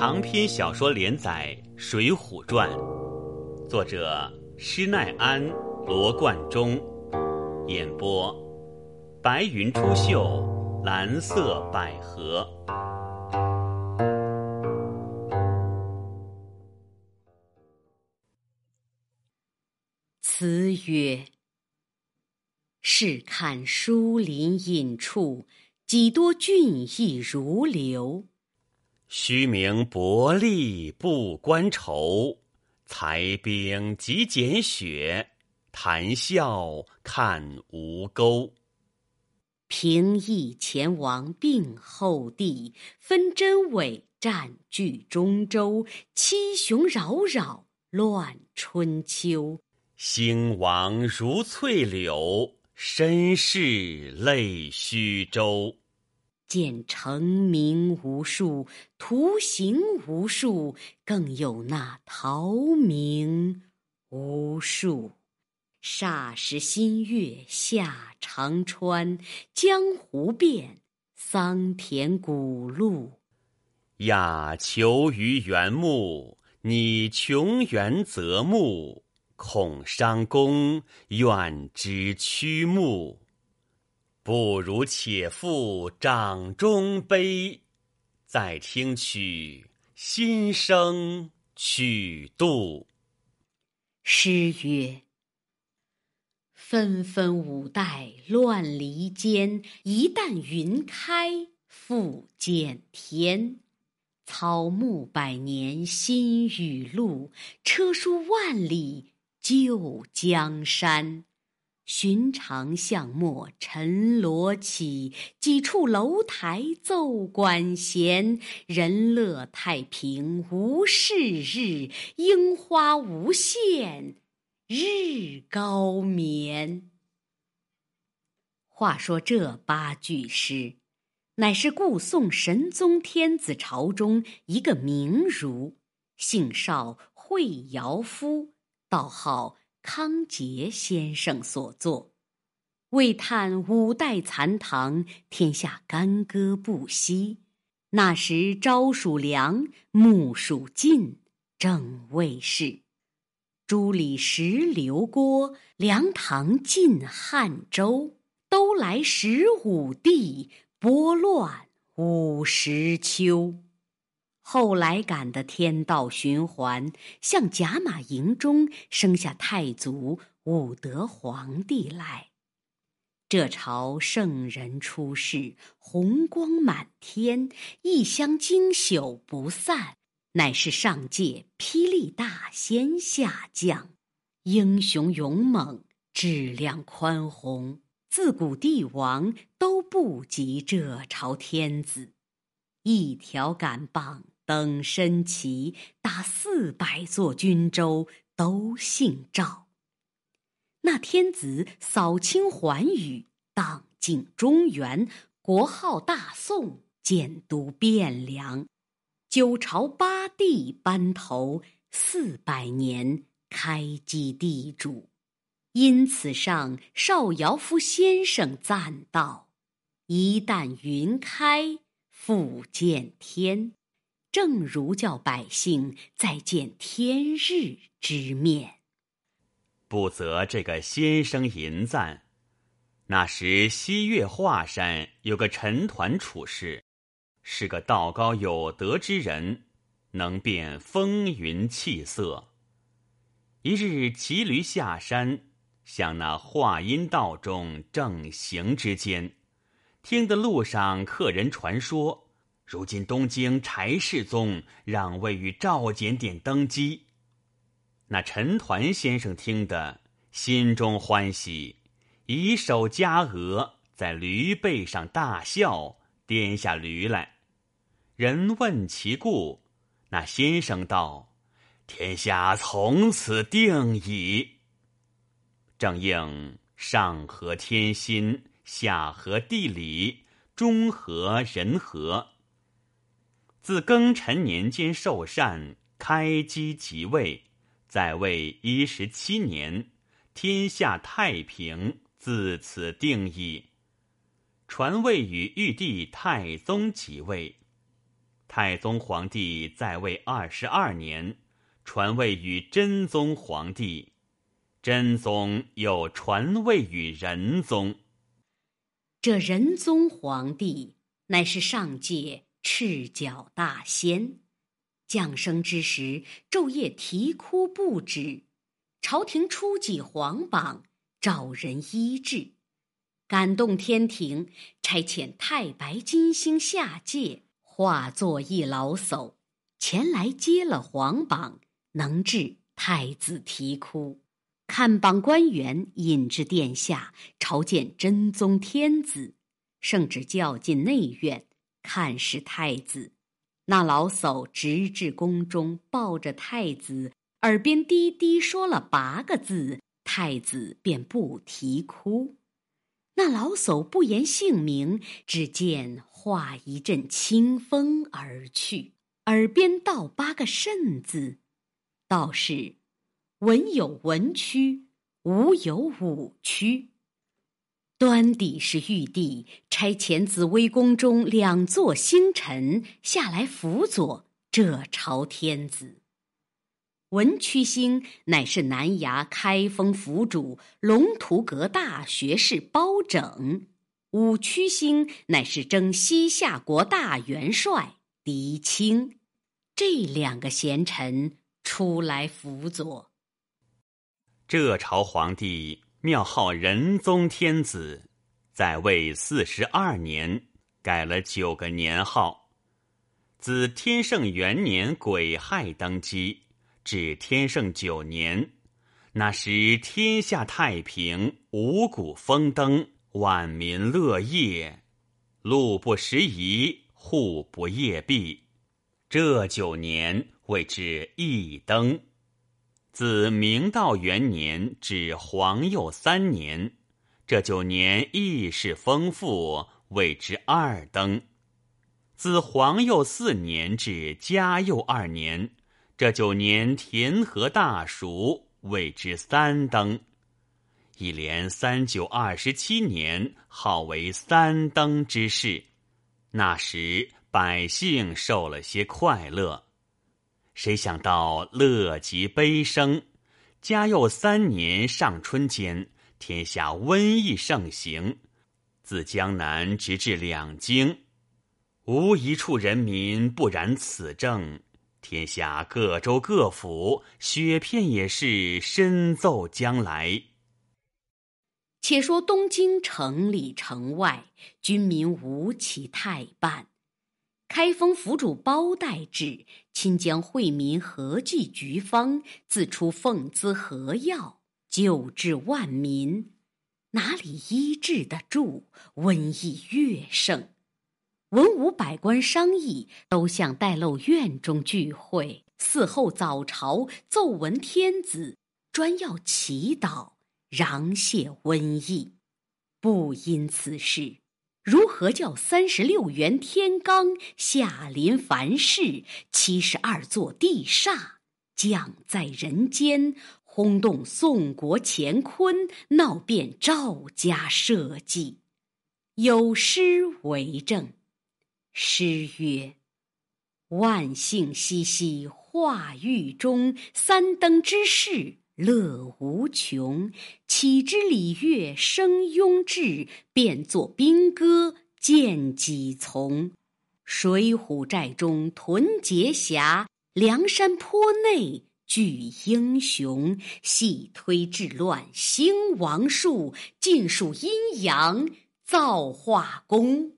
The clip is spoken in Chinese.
长篇小说连载《水浒传》，作者施耐庵、罗贯中，演播白云出岫，蓝色百合。词曰：“试看疏林隐处，几多俊逸如流。”虚名薄利不关愁，才兵即减雪，谈笑看吴钩。平易前王并后帝，分真伪占据中州。七雄扰扰乱春秋，兴亡如翠柳，身世泪虚舟。见成名无数，图形无数，更有那陶名无数。霎时新月下长川，江湖变，桑田古路。雅求于原木，拟穷源择木，恐伤公，愿之屈目。不如且复掌中杯，再听取心声曲度。诗曰：“纷纷五代乱离间，一旦云开复见天。草木百年新雨露，车书万里旧江山。”寻常巷陌陈罗绮，几处楼台奏管弦。人乐太平无事日，樱花无限日高眠。话说这八句诗，乃是故宋神宗天子朝中一个名儒，姓邵，讳尧夫，道号。康节先生所作，为叹五代残唐，天下干戈不息。那时朝属凉，暮属晋，正未世。朱李石刘郭，梁唐晋汉周，都来十五帝，拨乱五十秋。后来赶的天道循环，向甲马营中生下太祖武德皇帝来。这朝圣人出世，红光满天，一香经朽不散，乃是上界霹雳大仙下降，英雄勇猛，质量宽宏，自古帝王都不及这朝天子，一条杆棒。登身旗，打四百座军州，都姓赵。那天子扫清寰宇，荡尽中原，国号大宋，建都汴梁，九朝八帝班头，四百年开基地主。因此上邵尧夫先生赞道：“一旦云开，复见天。”正如叫百姓再见天日之面，不责这个先生吟赞。那时西岳华山有个陈抟处士，是个道高有德之人，能辨风云气色。一日骑驴下山，向那华阴道中正行之间，听得路上客人传说。如今东京柴世宗让位于赵简典登基，那陈抟先生听得心中欢喜，以手夹额，在驴背上大笑，颠下驴来。人问其故，那先生道：“天下从此定矣。正应上合天心，下合地理，中合人和。”自庚辰年间受禅，开基即位，在位一十七年，天下太平，自此定矣。传位与玉帝太宗即位，太宗皇帝在位二十二年，传位于真宗皇帝，真宗又传位于仁宗。这仁宗皇帝乃是上界赤脚大仙，降生之时昼夜啼哭不止，朝廷初记皇榜，找人医治，感动天庭，差遣太白金星下界。化作一老叟，前来接了皇榜，能治太子啼哭。看榜官员引至殿下，朝见真宗天子。圣旨叫进内院，看是太子。那老叟直至宫中，抱着太子，耳边低低说了八个字，太子便不啼哭。那老叟不言姓名，只见。化一阵清风而去，耳边道八个甚字，道是：文有文曲，武有武曲。端底是玉帝差遣紫微宫中两座星辰下来辅佐这朝天子。文曲星乃是南衙开封府主龙图阁大学士包拯。武曲星乃是征西夏国大元帅狄青，这两个贤臣出来辅佐。这朝皇帝庙号仁宗天子，在位四十二年，改了九个年号。自天圣元年癸亥登基，至天圣九年，那时天下太平，五谷丰登。万民乐业，路不拾遗，户不夜闭。这九年谓之一登。自明道元年至皇佑三年，这九年义事丰富，谓之二登。自皇佑四年至嘉佑二年，这九年田禾大熟，谓之三登。一连三九二十七年，号为三登之事。那时百姓受了些快乐，谁想到乐极悲生。嘉佑三年上春间，天下瘟疫盛行，自江南直至两京，无一处人民不染此症。天下各州各府，雪片也是深奏将来。且说东京城里城外，军民无其太半。开封府主包代志亲将惠民合计局方，自出奉资合药，救治万民。哪里医治得住？瘟疫越盛。文武百官商议，都向待漏院中聚会。嗣后早朝奏闻天子，专要祈祷。攘谢瘟疫，不因此事，如何叫三十六元天罡下临凡世，七十二座地煞降在人间，轰动宋国乾坤，闹遍赵家社稷？有诗为证。诗曰：“万姓熙熙，化狱中，三登之事。”乐无穷，岂知礼乐声拥至，变作兵戈见几从？水浒寨中屯劫侠，梁山坡内聚英雄。细推治乱兴王术，尽数阴阳造化功。